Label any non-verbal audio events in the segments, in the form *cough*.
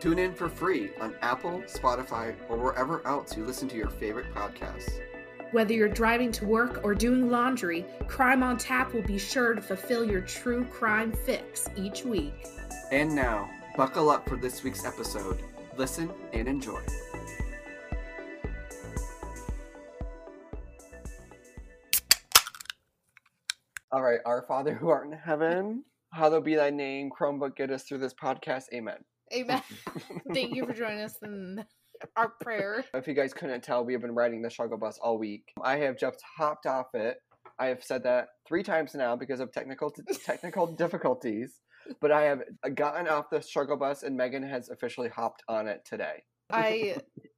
Tune in for free on Apple, Spotify, or wherever else you listen to your favorite podcasts. Whether you're driving to work or doing laundry, Crime on Tap will be sure to fulfill your true crime fix each week. And now, buckle up for this week's episode. Listen and enjoy. All right, our Father who art in heaven, hallowed be thy name. Chromebook, get us through this podcast. Amen. Amen. *laughs* *laughs* Thank you for joining us in our prayer. If you guys couldn't tell, we have been riding the struggle bus all week. I have just hopped off it. I have said that three times now because of technical *laughs* technical difficulties, but I have gotten off the struggle bus and Megan has officially hopped on it today. I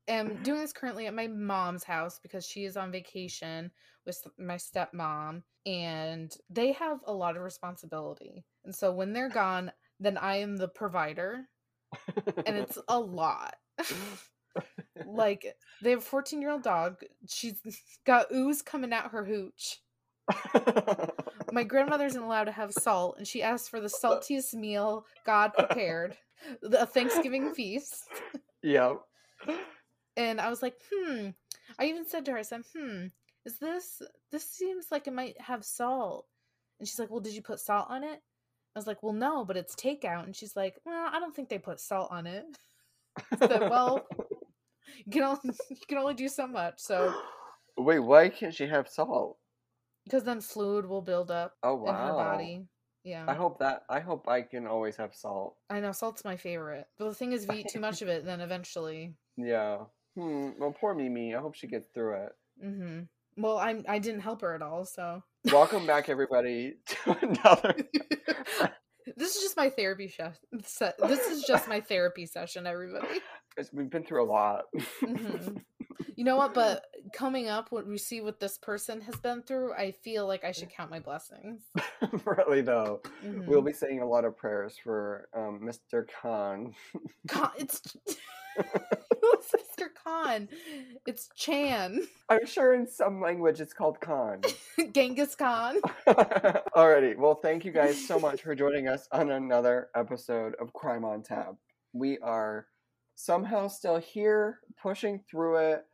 am doing this currently at my mom's house because she is on vacation with my stepmom and they have a lot of responsibility. And so when they're gone, then I am the provider and it's a lot. like they have a 14 year old dog. She's *laughs* got ooze coming out her hooch. My grandmother isn't *laughs* allowed to have salt, and she asked for the saltiest meal God prepared, a Thanksgiving feast. Yep. And I was like, hmm. I even said to her, I said, hmm, is this, this seems like it might have salt. And she's like, well, did you put salt on it? I was like, well, no, but it's takeout. And she's like, well, I don't think they put salt on it. *laughs* I said, well, you can only, *laughs* you can only do so much. So, *gasps* wait, why can't she have salt? Because then fluid will build up oh, wow. in her body. Yeah. I hope that I hope I can always have salt. I know salt's my favorite, but the thing is, if you eat too much of it, then eventually. *laughs* Yeah. Hmm. Well, poor Mimi. I hope she gets through it. Mm-hmm. Well, I'm I didn't help her at all, so. Welcome back, everybody, *laughs* to another. *laughs* this is just my therapy session. This is just my therapy session, everybody. We've been through a lot. Mm-hmm. *laughs* You know what? *laughs* But coming up, what we see what this person has been through, I feel like I should count my blessings. *laughs* really, though, mm-hmm. we'll be saying a lot of prayers for um, Mr. Khan. Khan, it's *laughs* Mr. Khan? It's Chan. I'm sure in some language it's called Khan. Genghis Khan. Alrighty. Well, thank you guys so much for joining us on another episode of Crime on Tap. We are somehow still here, pushing through it,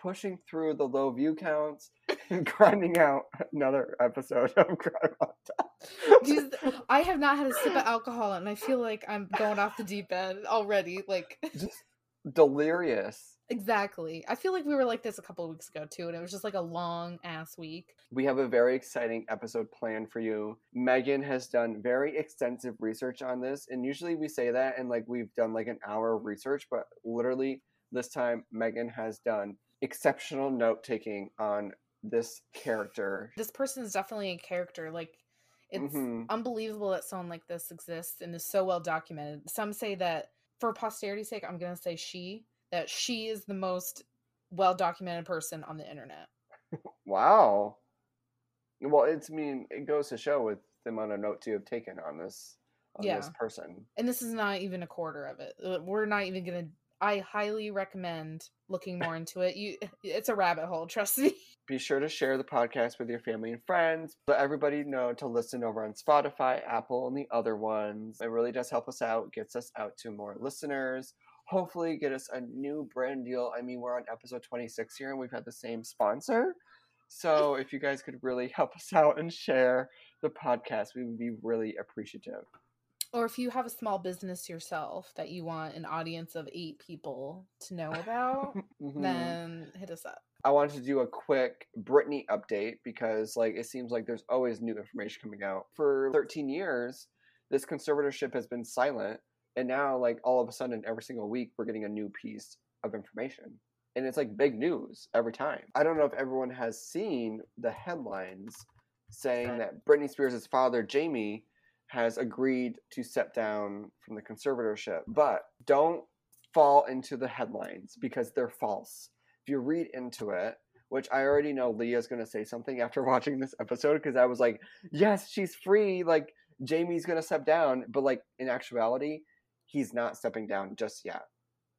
pushing through the low view counts, *laughs* and grinding out another episode of *laughs* Crime on Tap. I have not had a sip of alcohol, and I feel like I'm going off the deep end already. Like just delirious. Exactly. I feel like we were like this a couple weeks ago too, and it was just like a long ass week. We have a very exciting episode planned for you. Megan has done very extensive research on this, and usually we say that and like we've done like an hour of research, but literally this time Megan has done exceptional note taking on this character. This person is definitely a character. Like it's mm-hmm. unbelievable that someone like this exists and is so well documented. Some say that for posterity's sake, I'm gonna say she that she is the most well documented person on the internet. wow. Well, it's I mean it goes to show with the amount of notes you have taken on this on yeah. this person. And this is not even a quarter of it. Uh, we're not even gonna. I highly recommend looking more into it. You, *laughs* it's a rabbit hole. Trust me. *laughs* Be sure to share the podcast with your family and friends. Let everybody know to listen over on Spotify, Apple, and the other ones. It really does help us out. Gets us out to more listeners hopefully get us a new brand deal. I mean, we're on episode 26 here and we've had the same sponsor. So if you guys could really *laughs* help us out and share the podcast, we would be really appreciative. Or if you have a small business yourself that you want an audience of eight people to know about, *laughs* mm-hmm. then hit us up. I wanted to do a quick Britney update because like it seems like there's always new information coming out. For 13 years, this conservatorship has been silent and now like all of a sudden every single week we're getting a new piece of information and it's like big news every time i don't know if everyone has seen the headlines saying that britney spears' father jamie has agreed to step down from the conservatorship but don't fall into the headlines because they're false if you read into it, which I already know Leah's going to say something after *laughs* watching this episode because I was like, yes, she's free. Like, Jamie's going to step down. But, like, in actuality, he's not stepping down just yet.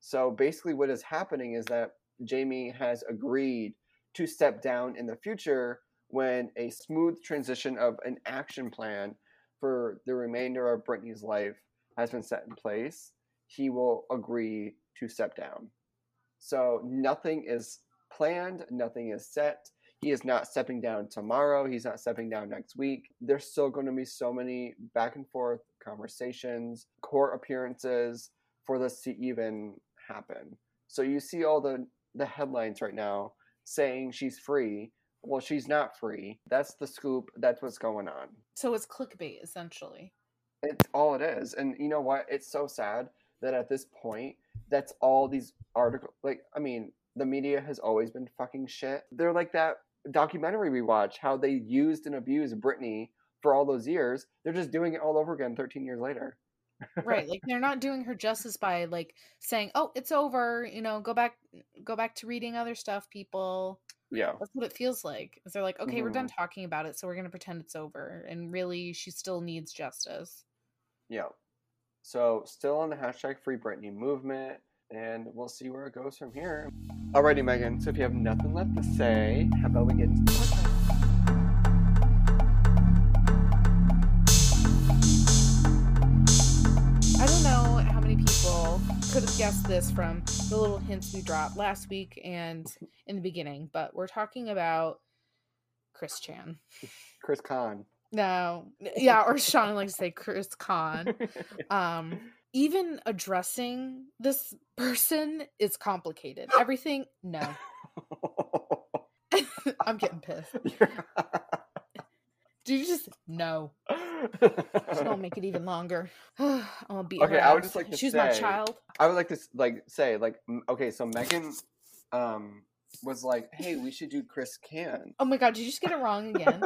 So basically, what is happening is that Jamie has agreed to step down in the future when a smooth transition of an action plan for the remainder of Britney's life has been set in place. He will agree to step down. So nothing is planned, nothing is set. He is not stepping down tomorrow. He's not stepping down next week. There's still going to be so many back and forth conversations, court appearances for this to even happen. So you see all the the headlines right now saying she's free. Well, she's not free. That's the scoop. That's what's going on. So it's clickbait essentially. It's all it is. And you know what? It's so sad that at this point, that's all these articles. Like, I mean, the media has always been fucking shit. They're like that documentary we watch, how they used and abused Britney for all those years. They're just doing it all over again 13 years later. right like *laughs* they're not doing her justice by like saying oh it's over you know go back go back to reading other stuff people yeah that's what it feels like is they're like okay mm-hmm. we're done talking about it so we're gonna pretend it's over and really she still needs justice yeah so still on the hashtag free Britney movement and we'll see where it goes from here alrighty megan so if you have nothing left to say how about we get into the podcast? I don't know how many people could have guessed this from the little hints we dropped last week and in the beginning, but we're talking about Chris Chan. Chris Khan. No, yeah, or Sean likes to say Chris Khan. *laughs* Um, even addressing this *laughs* person is complicated. Everything, no. *laughs* I'm getting pissed. *laughs* Do you just no? Just don't make it even longer. *sighs* I'm gonna beat okay, her. I would just like to She's say, my child. I would like to like say like okay, so Megan, um, was like, hey, we should do Chris Can. Oh my god, did you just get it wrong again?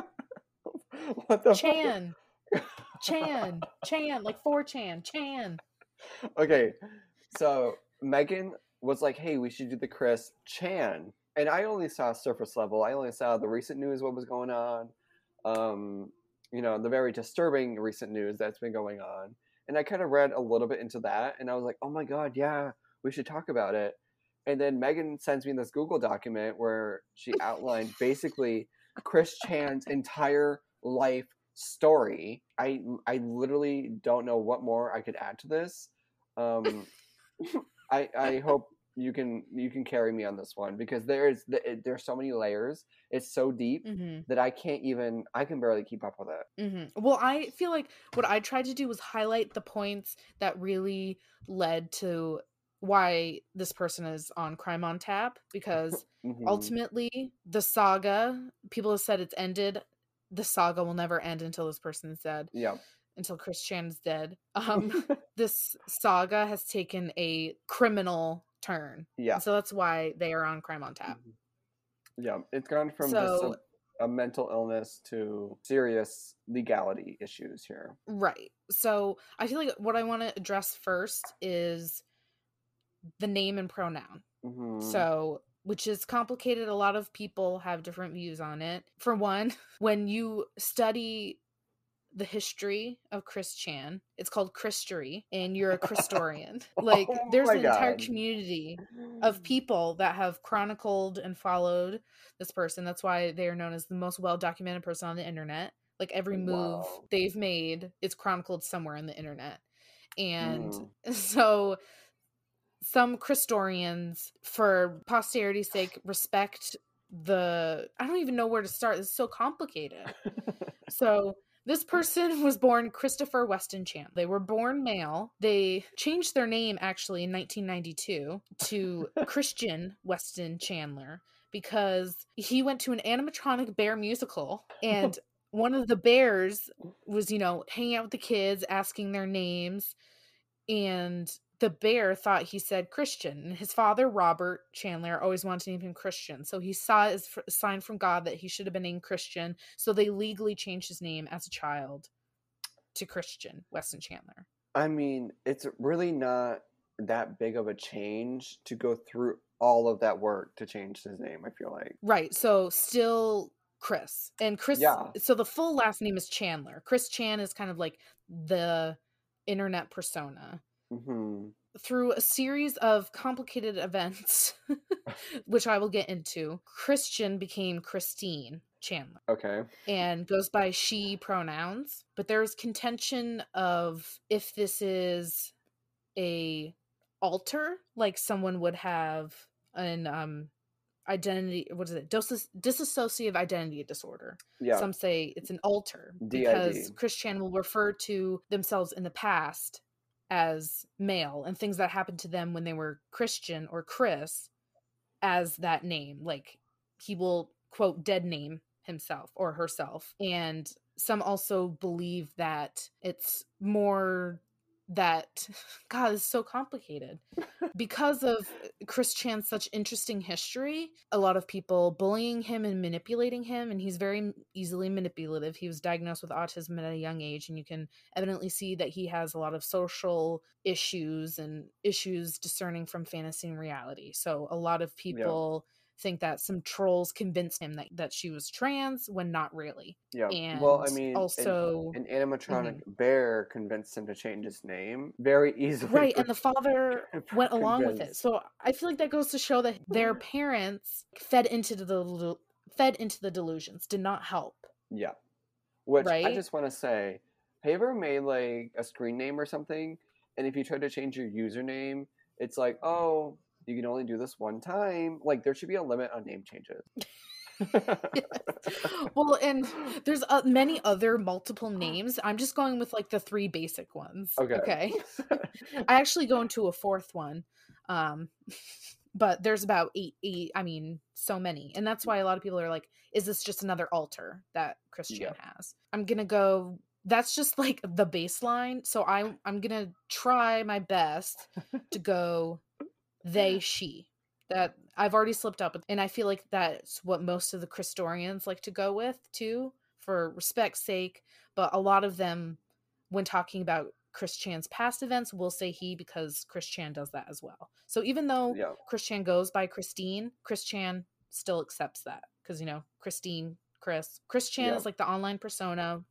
what the Chan, Chan, Chan, like four Chan, Chan. Okay, so Megan was like, hey, we should do the Chris Chan, and I only saw surface level. I only saw the recent news, what was going on um, you know, the very disturbing recent news that's been going on. And I kind of read a little bit into that and I was like, oh my God, yeah, we should talk about it. And then Megan sends me this Google document where she outlined basically Chris Chan's entire life story. I I literally don't know what more I could add to this. Um, *laughs* I I hope you can you can carry me on this one because there is there's so many layers it's so deep mm-hmm. that i can't even i can barely keep up with it mm-hmm. well i feel like what i tried to do was highlight the points that really led to why this person is on crime on tap *laughs* because mm-hmm. ultimately the saga people have said it's ended the saga will never end until this person is dead yeah until Chris Chan is dead. *laughs* Um, this saga has taken a criminal turn. Yeah. And so that's why they are on Crime on Tap. Mm-hmm. Yeah, it's gone from so, just a, a, mental illness to serious legality issues here. Right. So I feel like what I want to address first is the name and pronoun. Mm-hmm. So which is complicated. A lot of people have different views on it. For one, *laughs* when you study the history of Chris Chan. It's called Christory, and you're a Christorian. *laughs* like, oh there's an God. entire community of people that have chronicled and followed this person. That's why they are known as the most well documented person on the internet. Like, every move wow. they've made is chronicled somewhere on the internet. And mm. *laughs* so, some Christorians, for posterity's sake, respect the. I don't even know where to start. It's so complicated. *laughs* so, this person was born Christopher Weston Chan. They were born male. They changed their name actually in 1992 to *laughs* Christian Weston Chandler because he went to an animatronic bear musical and *laughs* one of the bears was, you know, hanging out with the kids, asking their names. And the bear thought he said Christian. And his father, Robert Chandler, always wanted to name him Christian. So he saw it as a sign from God that he should have been named Christian. So they legally changed his name as a child to Christian Weston Chandler. I mean, it's really not that big of a change to go through all of that work to change his name. I feel like Right. So still Chris. And Chris Yeah. so the full last name is Chandler. Chris Chan is kind of like the internet persona. Hmm Through a series of complicated events, *laughs* which I will get into, Christian became Christine Chandler okay, and goes by she pronouns. But there's contention of if this is a alter, like someone would have an um identity what is it Dis- disassociative identity disorder yeah, some say it's an alter DID. because chris chan will refer to themselves in the past as male and things that happened to them when they were christian or chris as that name like he will quote dead name himself or herself. And some also believe that it's more that *laughs* god is so complicated. *laughs* Because of uh, chris chan's such interesting history a lot of people bullying him and manipulating him and he's very easily manipulative. He was diagnosed with autism at a young age and you can evidently see that he has a lot of social issues and issues discerning from fantasy and reality. So a lot of people think that some trolls convinced him that, that she was trans when not really yeah. and well, I mean, an- also an, animatronic mm-hmm. bear convinced him to change his name very easily. right for- and the *laughs* father went along with it so i feel like that goes to show that their parents fed into the fed into the delusions did not help Yeah. Which I just want to say, have you ever made like a screen name or something? And if you try to change your username, it's like, oh, you can only do this one time. Like there should be a limit on name changes. *laughs* well and there's uh, many other multiple names i'm just going with like the three basic ones Okay. okay *laughs* i actually go into a fourth one um but there's about eight eight i mean so many and that's why a lot of people are like is this just another altar that christian has i'm gonna go that's just like the baseline so i i'm gonna try my best to go they she that i've already slipped up and i feel like that's what most of the christorians like to go with too for respect's sake but a lot of them when talking about chris chan's past events will say he because chris chan does that as well so even though yeah. chris chan goes by christine chris chan still accepts that because you know christine chris chris chan Yeah. is like the online persona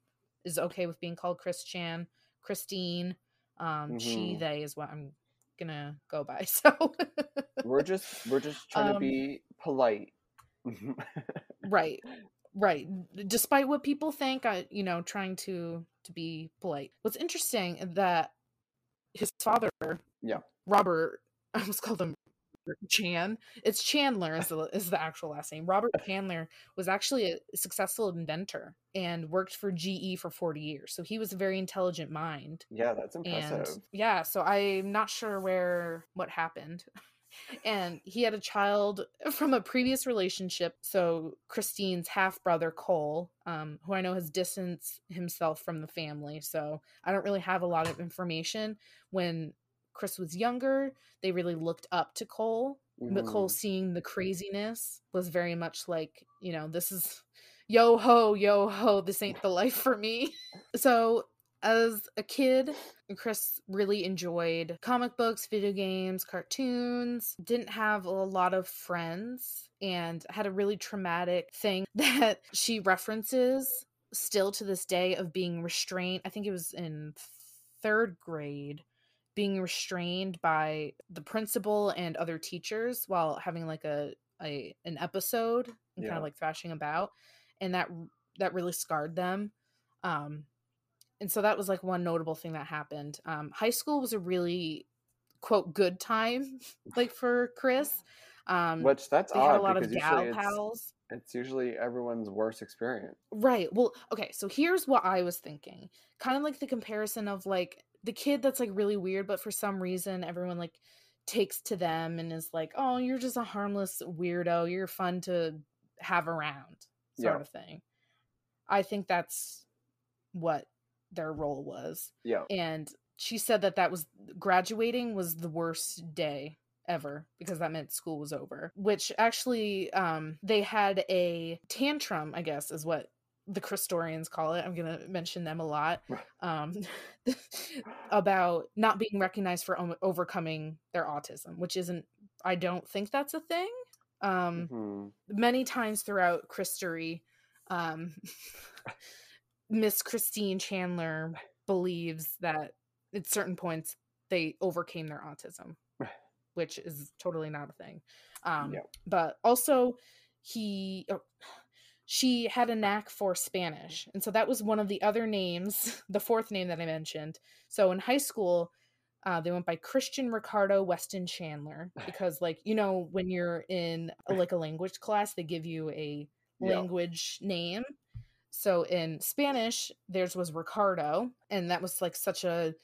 is okay with being called chris chan christine um she Mhm. they is what i'm gonna go by *laughs* so We're just we're just trying to Um, be polite. *laughs* right right despite what people think i you know trying to to be polite what's interesting that his father Yeah. robert i almost called him chan it's chandler is the, is the actual last name. Robert chandler was actually a successful inventor and worked for ge for 40 years so he was a very intelligent mind yeah, that's and impressive. yeah so i'm not sure where what happened. *laughs* And he had a child from a previous relationship so christine's half brother cole um, who i know has distanced himself from the family so i don't really have a lot of information when chris was younger they really looked up to cole but cole Mhm. seeing the craziness was very much like you know this is yo ho yo ho this ain't the life for me so as a kid chris really enjoyed comic books video games cartoons didn't have a lot of friends and had a really traumatic thing *laughs* that she references still to this day of being restrained i think it was in third grade being restrained by the principal and other teachers while having like a, a an episode and kind of like thrashing about and that that really scarred them um and so that was like one notable thing that happened um high school was a really quote good time *laughs* like for chris um Which that's they had a lot of gal pals it's usually everyone's worst experience. Right. Well, okay, so here's what I was thinking. Kind of like the comparison of like the kid that's like really weird, but for some reason everyone like takes to them and is like, "Oh, you're just a harmless weirdo. You're fun to have around." sort Yeah. of thing. I think that's what their role was. Yeah. And she said that that was graduating was the worst day ever because that meant school was over which actually um they had a tantrum i guess is what the christorians call it i'm gonna mention them a lot um *laughs* about not being recognized for o- overcoming their autism which isn't I don't think that's a thing. Um, Mhm. many times throughout Christory, um, *laughs* Miss Christine Chandler believes that at certain points they overcame their autism, which is totally not a thing. Um, Yep. But also, he, oh, she had a knack for Spanish, and so that was one of the other names, *laughs* the fourth name that I mentioned. So in high school, uh, they went by Christian Ricardo Weston Chandler *laughs* because, like, you know, when you're in a, like a language class, they give you a Yeah. language name. So in Spanish, theirs was Ricardo, and that was like such a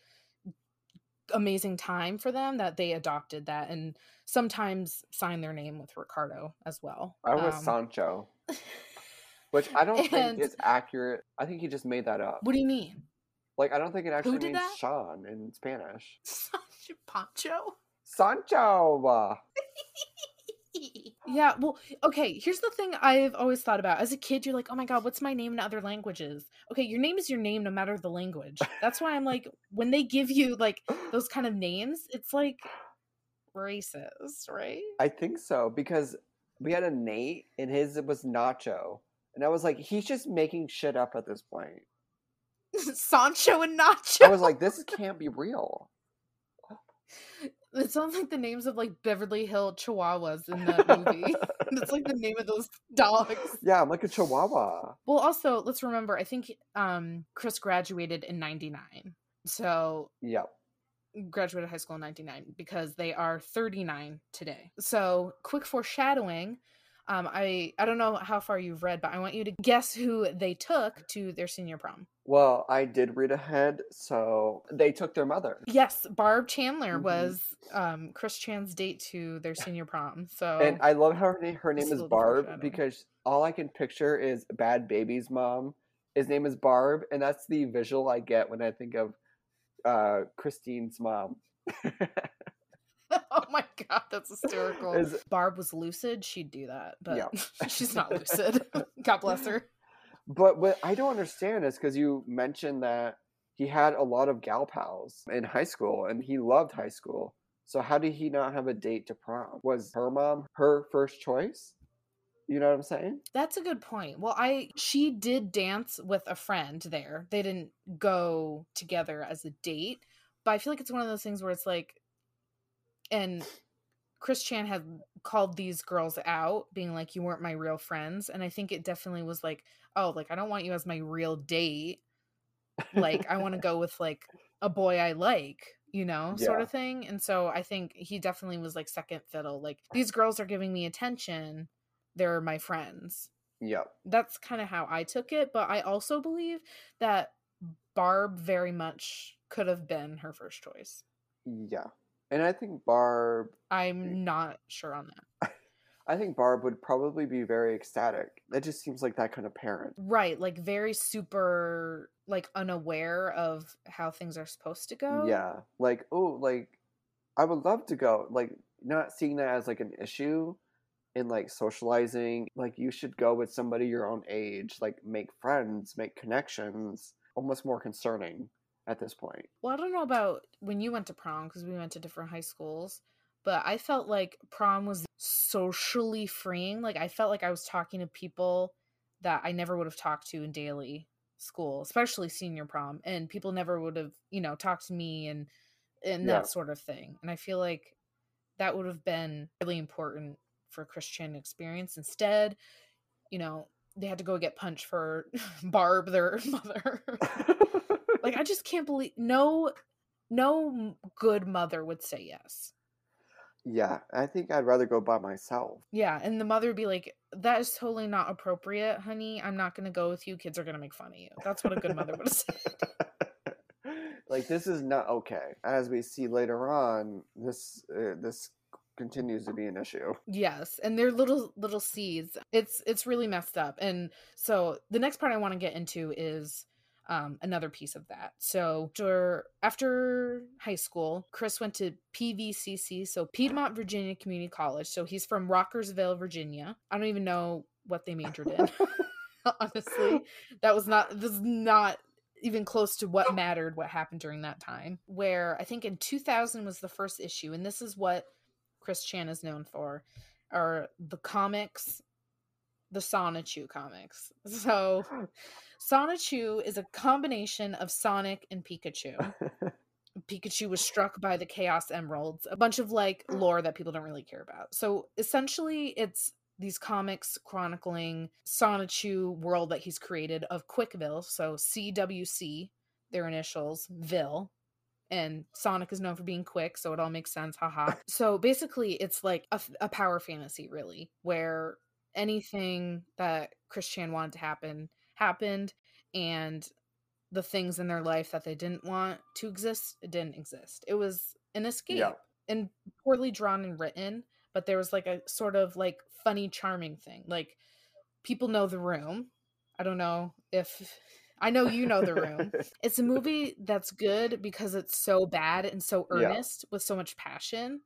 amazing time for them that they adopted that and sometimes sign their name with Ricardo as well. I was Um, Sancho, *laughs* which I don't and- think is accurate. I think he just made that up. What do you mean? Like I don't think it actually means that? Sean in Spanish. *laughs* Pancho? Sancho. *laughs* Yeah, well, okay, here's the thing I've always thought about. As a kid, you're like, oh my god, what's my name in other languages? Okay, your name is your name no matter the language. That's why I'm like, when they give you like those kind of names, it's like racist, right? I think so because we had a Nate and his it was Nacho, and I was like, he's just making shit up at this point. *laughs* Sancho and Nacho. I was like, this *laughs* can't be real. It sounds like the names of like Beverly Hill Chihuahuas in that movie. *laughs* That's like the name of those dogs. Yeah, I'm like a Chihuahua. Well, also, let's remember, I think um Chris graduated in 99. So, yeah, graduated high school in 99 because they are 39 today. So, quick foreshadowing. Um, I I don't know how far you've read, but I want you to guess who they took to their senior prom. Well, I did read ahead, so they took their mother. Yes, Barb Chandler Mhm. was um Chris Chan's date to their senior prom. So And I love how her name, her name is is a little Barb because all I can picture is Bad Baby's mom. His name is Barb, and that's the visual I get when I think of uh, Christine's mom. *laughs* *laughs* oh my god, that's hysterical. Is- Barb was lucid, she'd do that, but Yeah. *laughs* she's not lucid. *laughs* god bless her. But what I don't understand is because you mentioned that he had a lot of gal pals in high school, and he loved high school. So how did he not have a date to prom? Was her mom her first choice? You know what I'm saying? That's a good point. Well, I she did dance with a friend there. They didn't go together as a date, but I feel like it's one of those things where it's like and Chris Chan had called these girls out being like you weren't my real friends and I think it definitely was like, oh, like I don't want you as my real date. Like I want to *laughs* go with like a boy I like, you know, sort of thing. And so I think he definitely was like second fiddle. Like these girls are giving me attention. They're my friends Yep. that's kind of how I took it, but I also believe that Barb very much could have been her first choice. Yeah. And I think Barb I'm not sure on that. *laughs* I think Barb would probably be very ecstatic. That just seems like that kind of parent. Right, like very super like unaware of how things are supposed to go. Yeah. Like, oh, like I would love to go. Like not seeing that as like an issue in like socializing. Like you should go with somebody your own age, like make friends, make connections. Almost more concerning at this point. Well, I don't know about when you went to prom because we went to different high schools, but I felt like prom was socially freeing. Like I felt like I was talking to people that I never would have talked to in daily school, especially senior prom, and people never would have, you know, talked to me and and Yeah. that sort of thing. And I feel like that would have been really important for Christian experience. Instead, you know, they had to go get punched for *laughs* Barb, their *laughs* mother. *laughs* like I just can't believe no no good mother would say yes. yeah, I think I'd rather go by myself. Yeah, and the mother would be like, "That is totally not appropriate, honey. I'm not going to go with you. Kids are going to make fun of you." That's what a good mother would have said. *laughs* like this is not okay. As we see later on, this uh, this continues to be an issue. Yes, and they're little little seeds. It's it's really messed up. And so the next part I want to get into is um, another piece of that. So after, after high school, Chris went to PVCC, so Piedmont Virginia Community College. So he's from Ruckersville, Virginia. I don't even know what they majored in. *laughs* Honestly, that was not this is not even close to what mattered what happened during that time where i think in 2000 was the first issue and this is what Chris Chan is known for are the comics, the Sonichu comics. So Sonichu is a combination of Sonic and Pikachu. *laughs* Pikachu was struck by the Chaos Emeralds, a bunch of like lore that people don't really care about. So essentially, it's these comics chronicling Sonichu world that he's created of Quickville. So CWC, their initials, Ville. And Sonic is known for being quick, so it all makes sense. Haha. *laughs* so basically, it's like a, a power fantasy, really, where anything that Chris Chan wanted to happen happened, and the things in their life that they didn't want to exist didn't exist. It was an escape Yeah. and poorly drawn and written, but there was like a sort of like funny, charming thing. Like people know the room. I don't know if I know you know the room. *laughs* It's a movie that's good because it's so bad and so Yeah. earnest with so much passion.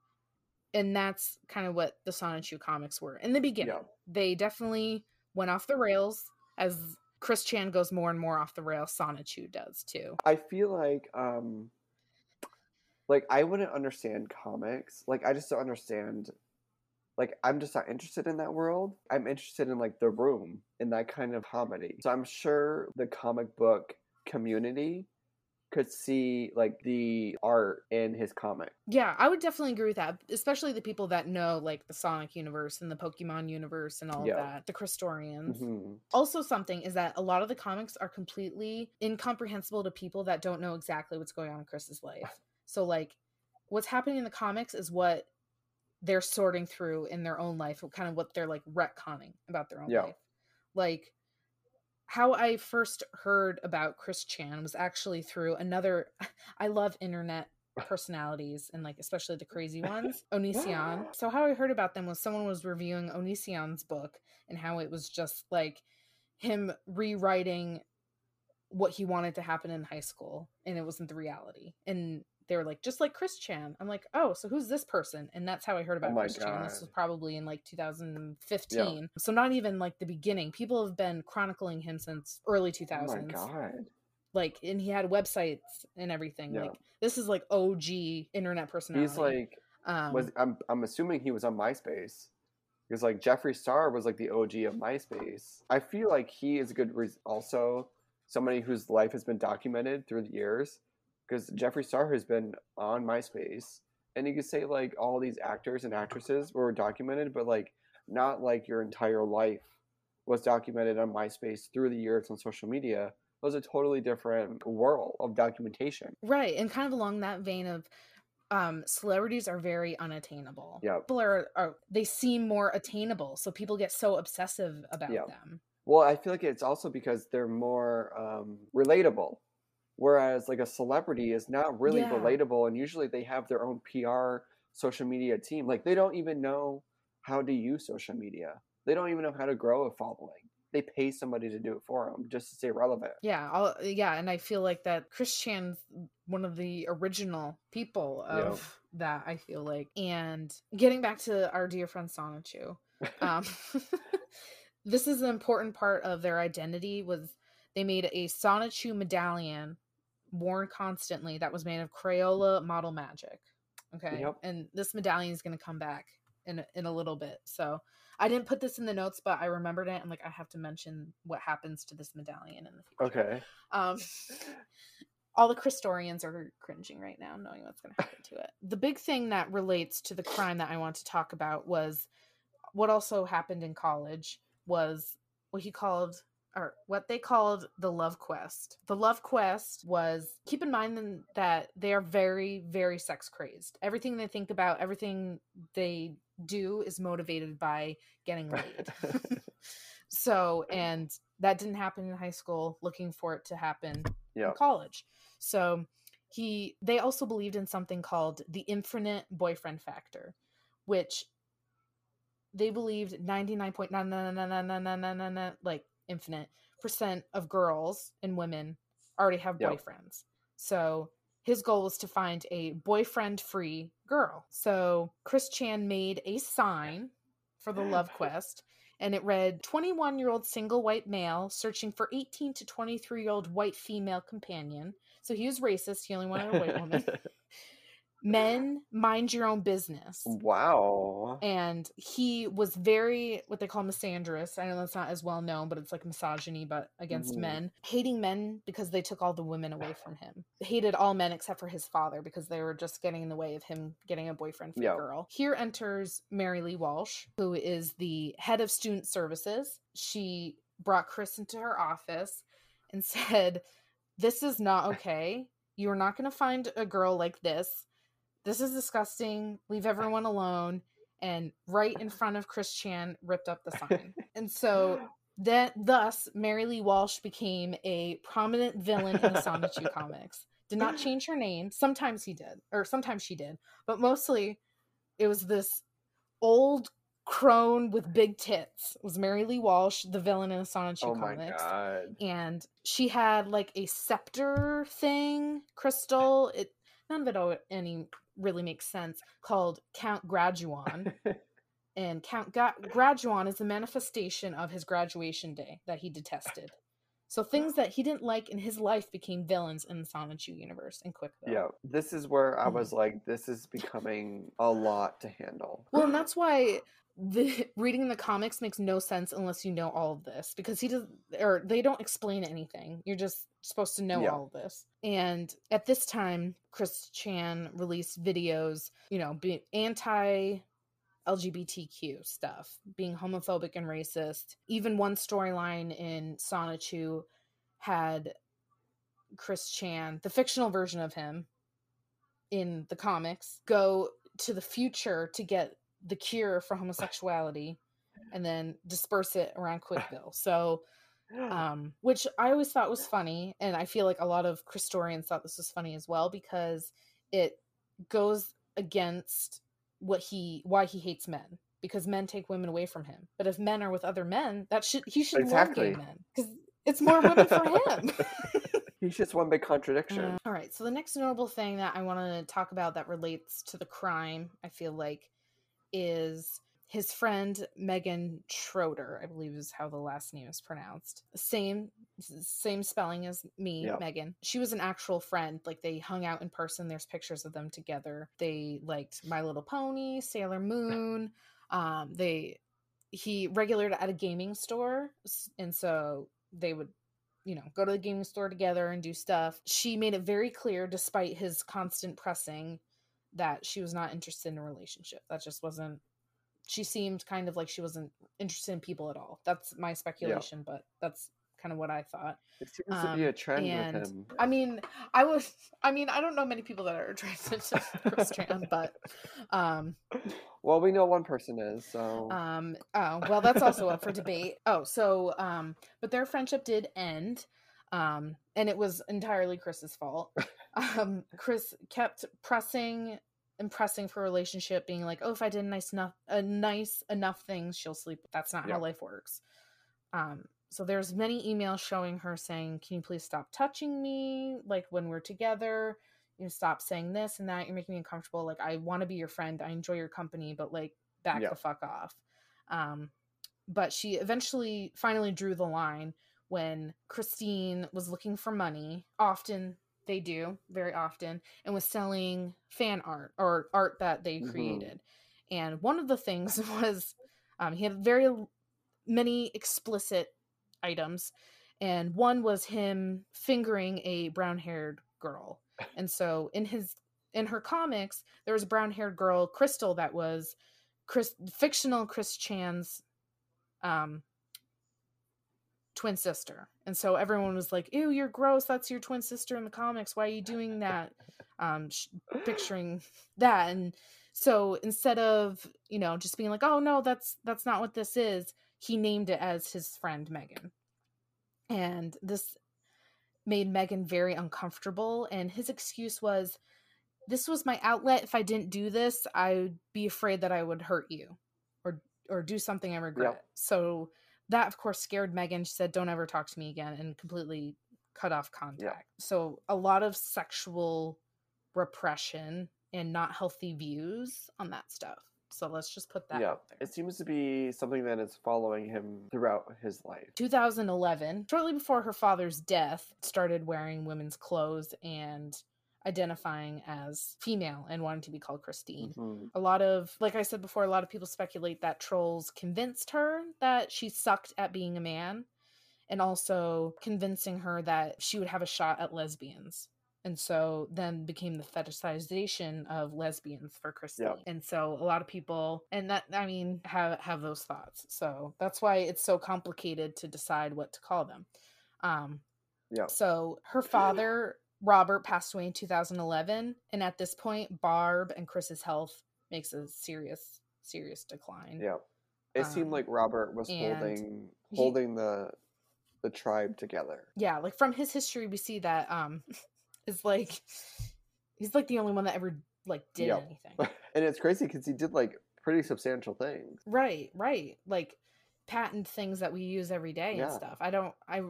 And that's kind of what the Sonichu comics were in the beginning. Yeah. They definitely went off the rails as Chris Chan goes more and more off the rails. Sonichu does too. I feel like um like I wouldn't understand comics. Like I just don't understand like I'm just not interested in that world. I'm interested in like the room in that kind of comedy. So I'm sure the comic book community could see like the art in his comic. Yeah, I would definitely agree with that, especially the people that know like the Sonic universe and the Pokemon universe and all Yeah. of that, the Christorians. Mhm. Also, something is that a lot of the comics are completely incomprehensible to people that don't know exactly what's going on in Chris's life. So, like, what's happening in the comics is what they're sorting through in their own life, kind of what they're like retconning about their own Yeah. life. Like, how I first heard about Chris Chan was actually through another. *laughs* I love internet personalities and like especially the crazy ones *laughs* onision so how i heard about them was someone was reviewing onision's book and how it was just like him rewriting what he wanted to happen in high school and it wasn't the reality and they were like just like chris chan i'm like oh so who's this person and that's how i heard about Oh chris chan this was probably in like 2015 so not even like the beginning people have been chronicling him since early 2000s Oh my god. like and he had websites and everything Yeah. like this is like og internet personality He's like um was I'm I'm assuming he was on MySpace. Because like Jeffree Star was like the OG of MySpace. I feel like he is a good res- also somebody whose life has been documented through the years. Because Jeffree Star has been on MySpace, and you could say like all these actors and actresses were documented, but like not like your entire life was documented on MySpace through the years on social media. It was a totally different world of documentation. right and kind of along that vein of um celebrities are very unattainable Yep. people are, are they seem more attainable so people get so obsessive about Yep. them Well, I feel like it's also because they're more um, relatable, whereas like a celebrity is not really Yeah. relatable, and usually they have their own PR social media team. Like they don't even know how to use social media. They don't even know how to grow a following. They pay somebody to do it for them just to stay relevant. yeah I'll, yeah and i feel like that chris chan's one of the original people Yeah. of that i feel like and getting back to our dear friend sonichu um *laughs* this is an important part of their identity was they made a sonichu medallion worn constantly that was made of crayola model magic okay Yep. and this medallion is going to come back in a, in a little bit so i didn't put this in the notes but i remembered it and like i have to mention what happens to this medallion in the future Okay. um *laughs* all the Christorians are cringing right now, knowing what's going to happen to it. The big thing that relates to the crime that I want to talk about was what also happened in college was what he called or what they called the love quest. The love quest was keep in mind that they are very very sex crazed. Everything they think about, everything they do is motivated by getting laid. *laughs* *laughs* so, and that didn't happen in high school. Looking for it to happen Yeah. in college. So he they also believed in something called the infinite boyfriend factor, which they believed 99.9999999 like infinite percent of girls and women already have Yep. boyfriends. So his goal was to find a boyfriend free girl. So Chris Chan made a sign for the love *laughs* quest and it read 21 year old single white male searching for 18 to 23 year old white female companion. So he was racist. He only wanted a white woman. *laughs* men mind your own business. Wow. and he was very what they call misandrous. I know that's not as well known but it's like misogyny but against Mhm. men. Hating men because they took all the women away from *sighs* him. Hated all men except for his father because they were just getting in the way of him getting a boyfriend for Yeah. a girl. Here enters mary lee walsh who is the head of student services. She brought chris into her office and *laughs* said this is not *laughs* okay. You're not going to find a girl like this this is disgusting. Leave everyone alone. And right in front of Chris Chan ripped up the sign. *laughs* And so that thus Mary Lee Walsh became a prominent villain in the Sonichu *laughs* comics. Did not change her name. Sometimes he did, or sometimes she did, but mostly it was this old crone with big tits. It was Mary Lee Walsh, the villain in the Sonichu Oh my comics god. and she had like a scepter thing crystal it none of it any really makes sense called count graduan *laughs* and count Ga- graduan is the manifestation of his graduation day that he detested so things that he didn't like in his life became villains in the Sonichu universe and Quickville. Yeah, this is where I Mhm. was like, this is becoming a lot to handle. Well, and that's why the *laughs* reading the comics makes no sense unless you know all of this because he does or they don't explain anything. You're just supposed to know Yeah. all of this. And at this time, Chris Chan released videos, you know, being anti LGBTQ stuff, being homophobic and racist. Even one storyline in Sonichu had Chris Chan, the fictional version of him in the comics, go to the future to get the cure for homosexuality and then disperse it around Quickville. So, um, which I always thought was funny, and I feel like a lot of Christorians thought this was funny as well because it goes against what he why he hates men because men take women away from him. But if men are with other men, that should he should love Exactly. gay men because it's more women for him. *laughs* He's just one big contradiction. Uh, all right. So the next notable thing that I want to talk about that relates to the crime, I feel like, is his friend Megan Schroeder. I believe is how the last name is pronounced. Same same spelling as me, Yep. Megan. She was an actual friend. Like they hung out in person. There's pictures of them together. They liked My Little Pony, Sailor Moon. Um, they he regulared at a gaming store, and so they would you know, go to the gaming store together and do stuff. She made it very clear, despite his constant pressing, that she was not interested in a relationship. That just wasn't. She seemed kind of like she wasn't interested in people at all. That's my speculation, but that's kind of what I thought. It seems to be Um, a trend and with him. I mean, I was. *laughs* I mean, I don't know many people that are attracted to Chris Chan, but um, Well, we know one person is, so um, oh, well, that's also up for debate. *laughs* Oh, so, um, but their friendship did end. Um, and it was entirely Chris's fault. *laughs* Um, Chris kept pressing and pressing for a relationship, being like, "Oh, if I did nice enough, a nice enough things, she'll sleep." That's not Yeah. how life works. Um, so there's many emails showing her saying, "Can you please stop touching me? Like when we're together, you know, stop saying this and that. You're making me uncomfortable. Like I want to be your friend. I enjoy your company, but like back Yeah. the fuck off." Um, but she eventually finally drew the line when Christine was looking for money. Often they do, very often, and was selling fan art or art that they Mhm. created. And one of the things *laughs* was um, he had very many explicit items, and one was him fingering a brown-haired girl. *laughs* And so in his in her comics, there was a brown-haired girl, Crystal, that was Chris fictional Chris Chan's um twin sister. And so everyone was like, "Ew, you're gross. That's your twin sister in the comics. Why are you doing *laughs* that?" Um sh- picturing that and so instead of, you know, just being like, "Oh no, that's that's not what this is." He named it as his friend Megan. And this made Megan very uncomfortable and his excuse was this was my outlet. If I didn't do this, I would be afraid that I would hurt you or or do something I regret. So that of course scared Megan. She said, Don't ever talk to me again and completely cut off contact. So a lot of sexual repression and not healthy views on that stuff. So let's just put that yeah, out there. it seems to be something that is following him throughout his life. 2011, shortly before her father's death, started wearing women's clothes and identifying as female and wanting to be called Christine. Mhm. A lot of, like I said before, a lot of people speculate that trolls convinced her that she sucked at being a man and also convincing her that she would have a shot at lesbians. And so then became the fetishization of lesbians for Christine. And so a lot of people and that I mean have have those thoughts. So that's why it's so complicated to decide what to call them. Um Yeah. so her father, Robert, passed away in 2011, and at this point, Barb and Chris's health makes a serious, serious decline. Yeah. It seemed Um, like Robert was and holding he- holding the the tribe together. Yeah, like from his history, we see that um, *laughs* is like he's like the only one that ever like did Yeah. anything. *laughs* and it's crazy because he did like pretty substantial things. right, right, like patent things that we use every day Yeah. and stuff. I don't, I,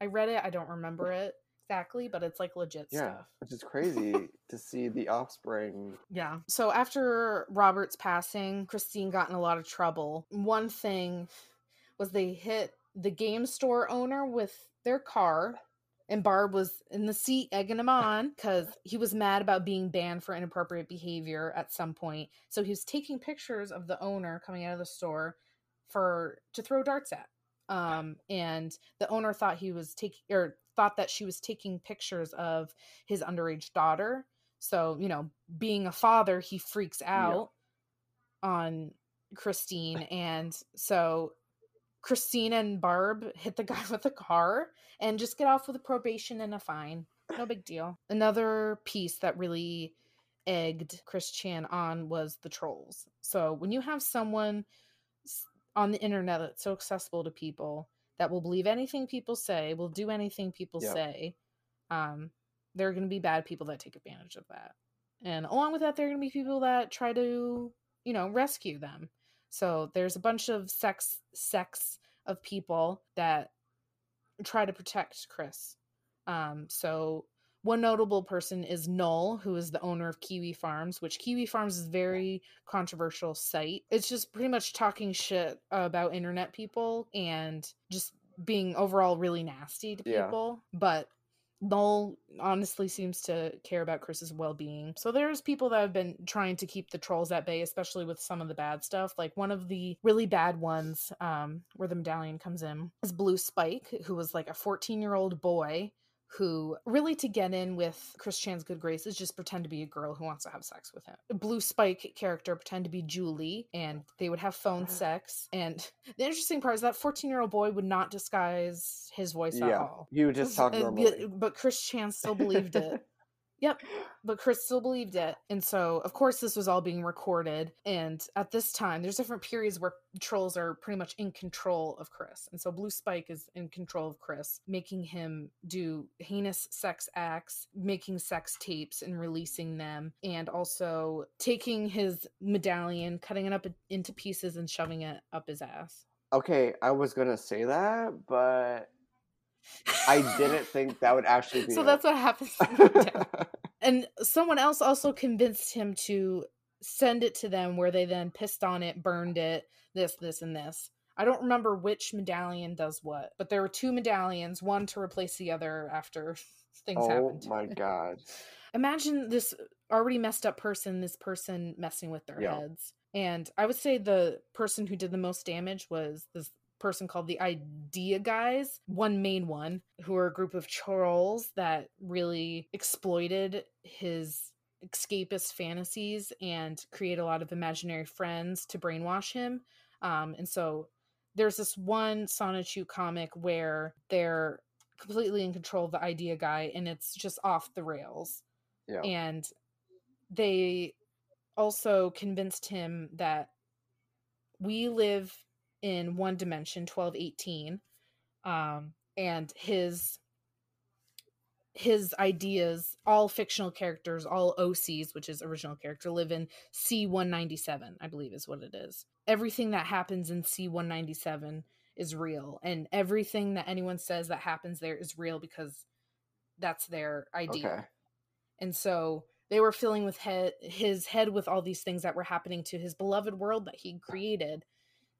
I read it. I don't remember it exactly, but it's like legit Yeah. stuff. Which is crazy to see the offspring. Yeah. So after Robert's passing, Christine got in a lot of trouble. One thing was they hit the game store owner with their car, and Barb was in the seat egging him on because he was mad about being banned for inappropriate behavior at some point. So he was taking pictures of the owner coming out of the store for to throw darts at. Um, and the owner thought he was taking or thought that she was taking pictures of his underage daughter. So, you know, being a father, he freaks out on Christine. *laughs* And so Christine and Barb hit the *laughs* guy with a car and just get off with a probation and a fine. No big deal. Another piece that really egged Chris Chan on was the trolls. So when you have someone on the internet that's so accessible to people that will believe anything people say, will do anything people Yeah. say, um, there are going to be bad people that take advantage of that. And along with that, there are going to be people that try to, you know, rescue them. So there's a bunch of sex sects of people that try to protect Chris. Um, so one notable person is Null, who is the owner of Kiwi Farms, which Kiwi Farms is a very controversial site. It's just pretty much talking shit about internet people and just being overall really nasty to Yeah. people. But Null honestly seems to care about Chris's well being. So there's people that have been trying to keep the trolls at bay, especially with some of the bad stuff. Like one of the really bad ones, um, where the medallion comes in, is Blue Spike, who was like a 14 year old boy who really to get in with Chris Chan's good graces just pretend to be a girl who wants to have sex with him. Blue Spike character pretend to be Julie and they would have phone sex. And *laughs* the interesting part is that 14 year old boy would not disguise his voice at all. You would just talk Uh, normally. But Chris Chan still believed it. *laughs* Yep. But Chris still believed it. And so, of course, this was all being recorded. And at this time, there's different periods where trolls are pretty much in control of Chris. And so, Blue Spike is in control of Chris, making him do heinous sex acts, making sex tapes and releasing them, and also taking his medallion, cutting it up into pieces, and shoving it up his ass. Okay, I was gonna say that, but I *laughs* didn't think that would actually be. So it. that's what happens. to the medallion. *laughs* and someone else also convinced him to send it to them where they then pissed on it burned it this this and this i don't remember which medallion does what but there were two medallions one to replace the other after *laughs* things oh happened to my it. god. imagine this already messed up person this person messing with their Yeah. heads and i would say the person who did the most damage was this person called the idea guys one main one who are a group of trolls that really exploited his escapist fantasies and create a lot of imaginary friends to brainwash him um, and so there's this one Sonichu comic where they're completely in control of the idea guy and it's just off the rails Yeah. and they also convinced him that we live in one dimension 1218 um and his his ideas all fictional characters all ocs which is original character live in c197 i believe is what it is everything that happens in c197 is real and everything that anyone says that happens there is real because that's their idea Okay. and so they were filling with head his head with all these things that were happening to his beloved world that he created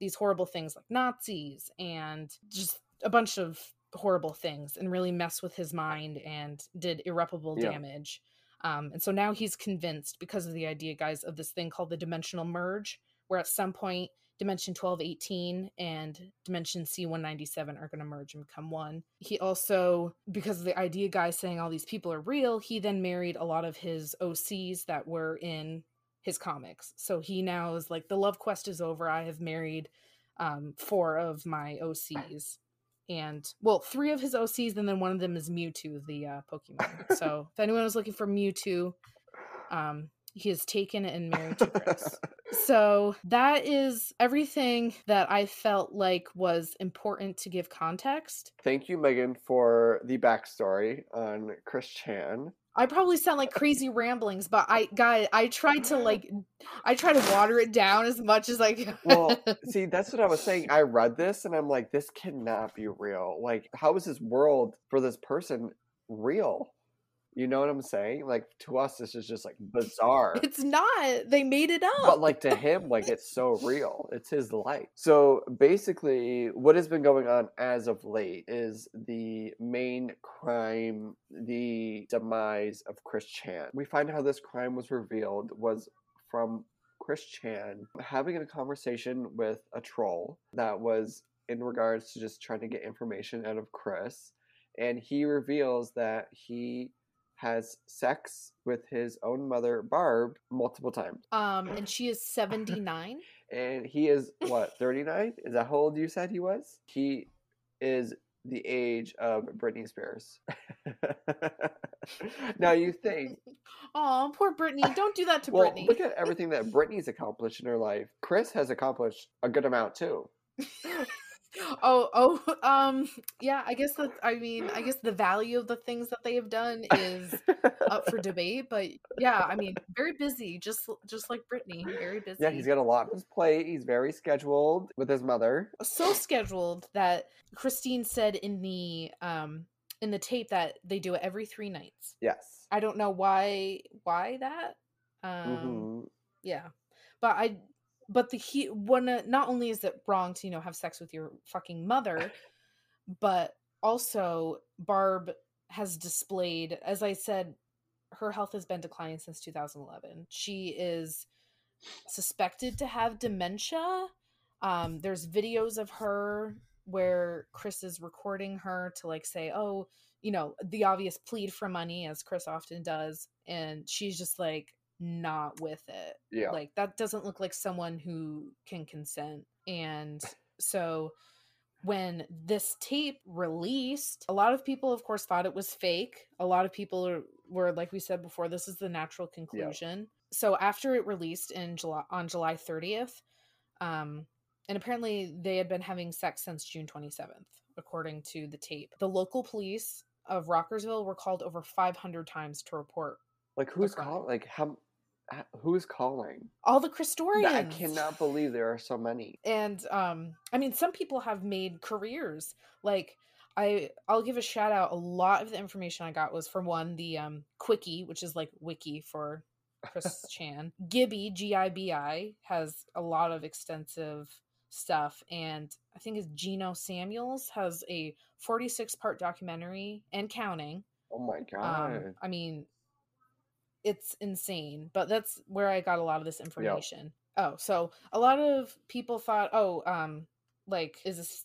these horrible things like nazis and just a bunch of horrible things and really mess with his mind and did irreparable Yeah. damage Um, and so now he's convinced because of the idea, guys, of this thing called the dimensional merge, where at some point dimension 1218 and dimension c197 are going to merge and become one he also because of the idea guy saying all these people are real he then married a lot of his ocs that were in his comics so he now is like the love quest is over i have married um, four of my ocs and well three of his ocs and then one of them is mewtwo the uh, pokemon so if anyone was looking for mewtwo um, he is taken and married to Chris. *laughs* so that is everything that I felt like was important to give context. Thank you, Megan, for the backstory on Chris Chan. I probably sound like crazy ramblings, but I guy I tried to like I try to water it down as much as I can. well, *laughs* see, that's what I was saying. I read this and I'm like, this cannot be real. Like, how is this world for this person real? You know what I'm saying? Like to us, this is just like *laughs* bizarre. It's not. They made it up. But like to him, like it's so real. It's his life. So basically, what has been going on as of late is the main crime, the demise of Chris Chan. We find how this crime was revealed was from Chris Chan having a conversation with a troll that was in regards to just trying to get information out of Chris. And he reveals that he has sex with his own mother, Barb, multiple times. Um, and she is *laughs* 79. and he is what, *laughs* 39? Is that how old you said he was? He is the age of Britney Spears. *laughs* now you think, oh, poor Britney! Don't do that to well, Britney. Look at everything that Britney's accomplished in her life. Chris has accomplished a good amount too oh oh *laughs* um yeah i guess that i mean i guess the value of the things that they have done is up for *laughs* debate but yeah i mean very busy just just like Britney, very busy yeah he's got a lot on his plate he's very scheduled with his mother. So scheduled that christine said in the um in the tape that they do it every three nights. Yes. I don't know why why that um mm-hmm. yeah but i but the he one uh, not only is it wrong to you know have sex with your fucking mother *laughs* but also barb has displayed as i said her health has been declining since 2011 she is suspected to have dementia. Um there's videos of her where chris is recording her to like say oh you know the obvious plead for money as chris often does and she's just like not with it. Yeah. Like that doesn't look like someone who can consent. And so when this tape released, a lot of people, of course, thought it was fake. A lot of people are, were, like we said before, this is the natural conclusion. Yeah. So after it released in July on July 30th, um, and apparently they had been having sex since June 27th, according to the tape. The local police of Ruckersville were called over 500 times to report. Like who's calling? Like how? Who's calling? All the Christorians. i cannot believe there are so many. And um i mean some people have made careers. Like i i'll give a shout out. A lot of the information i got was from one the um quickie which is like wiki for chris *laughs* chan. Gibby g-i-b-i has a lot of extensive stuff. And i think it's geno samuels has a 46 part documentary and counting. Oh my god. Um, i mean it's insane. But that's where I got a lot of this information. Yep. Oh, so a lot of people thought, oh, um, like, is this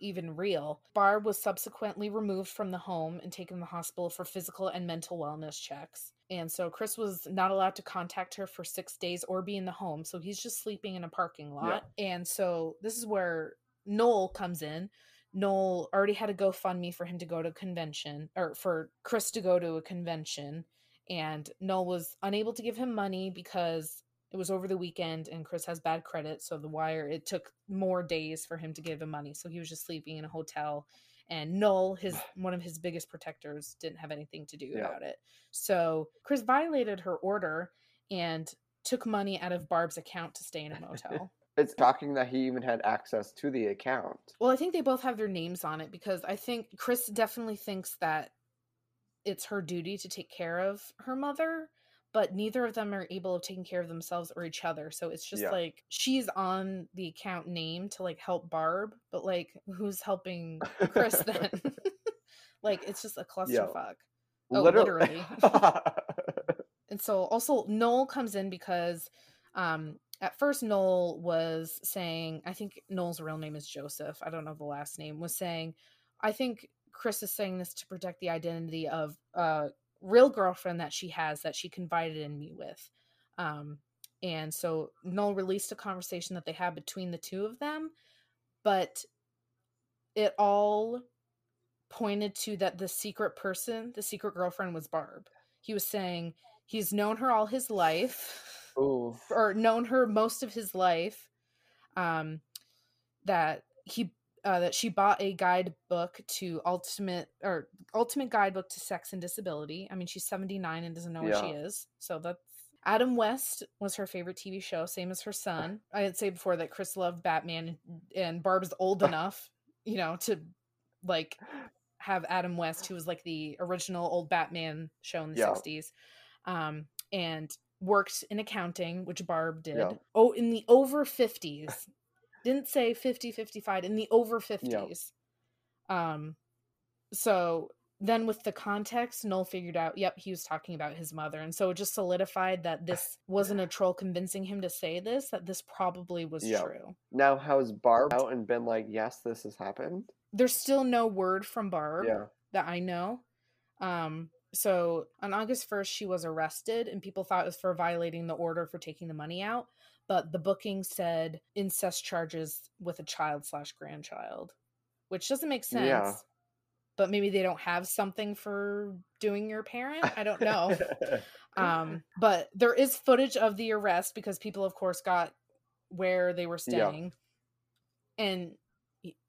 even real? Barb was subsequently removed from the home and taken to the hospital for physical and mental wellness checks. And so Chris was not allowed to contact her for six days or be in the home. So he's just sleeping in a parking lot. Yeah. And so this is where Noel comes in. Noel already had a GoFundMe for him to go to a convention or for Chris to go to a convention and Null was unable to give him money because it was over the weekend and Chris has bad credit. So the wire, it took more days for him to give him money. So he was just sleeping in a hotel. And Null, his *sighs* one of his biggest protectors, didn't have anything to do yeah. about it. So Chris violated her order and took money out of Barb's account to stay in a *laughs* motel. it's shocking that he even had access to the account. Well, I think they both have their names on it because I think Chris definitely thinks that it's her duty to take care of her mother but neither of them are able of taking care of themselves or each other so it's just yeah. like she's on the account name to like help barb but like who's helping chris then *laughs* *laughs* like it's just a clusterfuck oh, literally, literally. *laughs* and so also Noel comes in because um at first Noel was saying I think Noel's real name is Joseph. I don't know the last name. Was saying I think Chris is saying this to protect the identity of a real girlfriend that she has that she confided in me with. Um and so Noel released a conversation that they had between the two of them, but it all pointed to that the secret person, the secret girlfriend was Barb. He was saying he's known her all his life. Ooh. Or known her most of his life. Um that he uh, that she bought a guidebook to ultimate or ultimate guidebook to sex and disability. I mean, she's 79 and doesn't know yeah. where she is. So that's Adam West was her favorite TV show, same as her son. I had say before that Chris loved Batman and Barb's old *laughs* enough, you know, to like have Adam West, who was like the original old Batman show in the yeah. 60s, um, and worked in accounting, which Barb did. Yeah. Oh, in the over 50s. Didn't say 50, 55, in the over 50s. Yeah. Um, so then with the context, Noel figured out, yep, he was talking about his mother. And so it just solidified that this wasn't a troll convincing him to say this, that this probably was yep. true. Now, has Barb out and been like, yes, this has happened? There's still no word from Barb yeah. that I know. Um, so on August 1st, she was arrested, and people thought it was for violating the order for taking the money out. But the booking said incest charges with a child slash grandchild, which doesn't make sense. Yeah but maybe they don't have something for doing your parent. I don't know. *laughs* um, but there is footage of the arrest because people, of course, got where they were staying. Yeah. And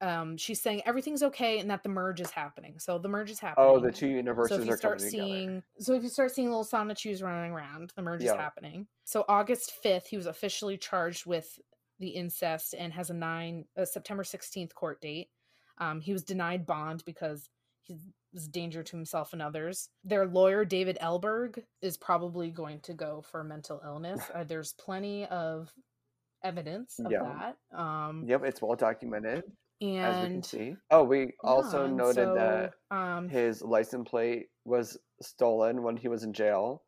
um, she's saying everything's okay and that the merge is happening. So the merge is happening. Oh, the two universes so if you are start seeing, together. So if you start seeing little Sonichus running around, the merge yeah. is happening. So August 5th, he was officially charged with the incest and has a nine a September 16th court date. Um, he was denied bond because he's a danger to himself and others. Their lawyer, David Elberg, is probably going to go for mental illness. *laughs* Uh, there's plenty of evidence of yeah. that. Um, yep, it's well documented. And as we can see. Oh, we also yeah, noted so, that um, his license plate was stolen when he was in jail.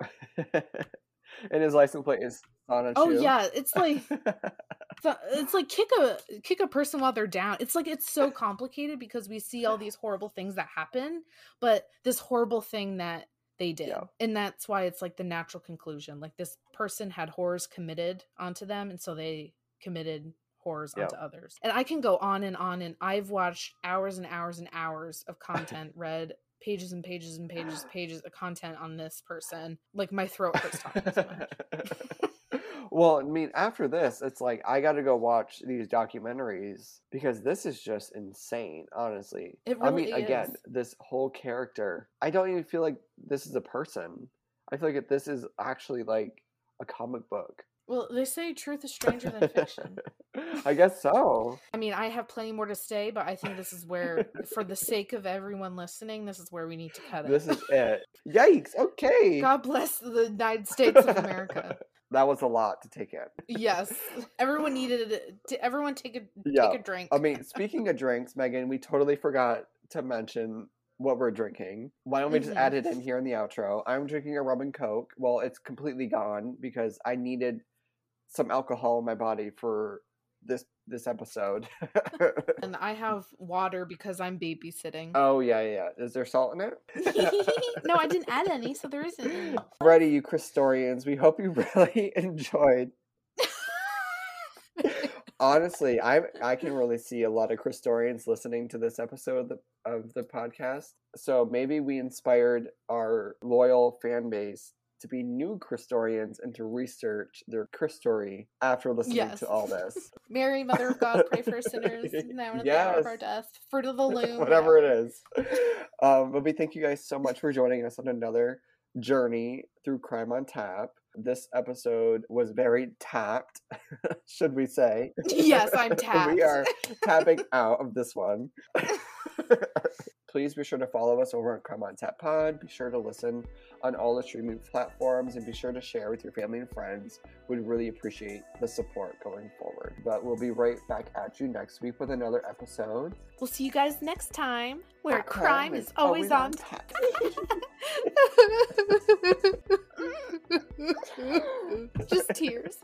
*laughs* and his license plate is on a Oh yeah, it's like *laughs* it's like kick a kick a person while they're down. It's like it's so complicated because we see all these horrible things that happen, but this horrible thing that they did. Yeah. And that's why it's like the natural conclusion. Like this person had horrors committed onto them and so they committed horrors yeah. onto others. And I can go on and on and I've watched hours and hours and hours of content, read pages and pages and pages *laughs* pages of content on this person. Like my throat hurts talking so much. *laughs* Well, I mean, after this, it's like I got to go watch these documentaries because this is just insane, honestly. It really I mean, is. again, this whole character, I don't even feel like this is a person. I feel like this is actually like a comic book. Well, they say truth is stranger than fiction. *laughs* I guess so. I mean, I have plenty more to say, but I think this is where, for the sake of everyone listening, this is where we need to cut it. This is it. Yikes. Okay. God bless the United States of America *laughs* that was a lot to take in. yes, everyone needed to. Everyone take a yeah. take a drink. I mean, speaking of drinks, Megan, we totally forgot to mention what we're drinking. Why don't we just mm-hmm. add it in here in the outro? I'm drinking a rum and coke. Well, it's completely gone because I needed some alcohol in my body for this this episode. *laughs* and I have water because I'm babysitting. Oh yeah, yeah. Is there salt in it? *laughs* no, I didn't add any, so there isn't any. *laughs* Ready, you Christorians. We hope you really enjoyed. Honestly, I I can really see a lot of Christorians listening to this episode of the, of the podcast. So maybe we inspired our loyal fan base to be new Christorians and to research their Christory after listening yes. to all this. *laughs* Mary, Mother of God, pray for *laughs* sinners now and yes. the hour of our death. Fruit of the *laughs* loom. Whatever yeah. it is. Um, but we thank you guys so much for joining us on another journey through Crime on Tap. This episode was very tapped, should we say? Yes, I'm tapped. we are tapping out of this one please be sure to follow us over at Crime on Tap Pod. Be sure to listen on all the streaming platforms and be sure to share with your family and friends. We'd really appreciate the support going forward. But we'll be right back at you next week with another episode. We'll see you guys next time where crime, crime, is always, always on, on tap. *laughs* *laughs* Just tears.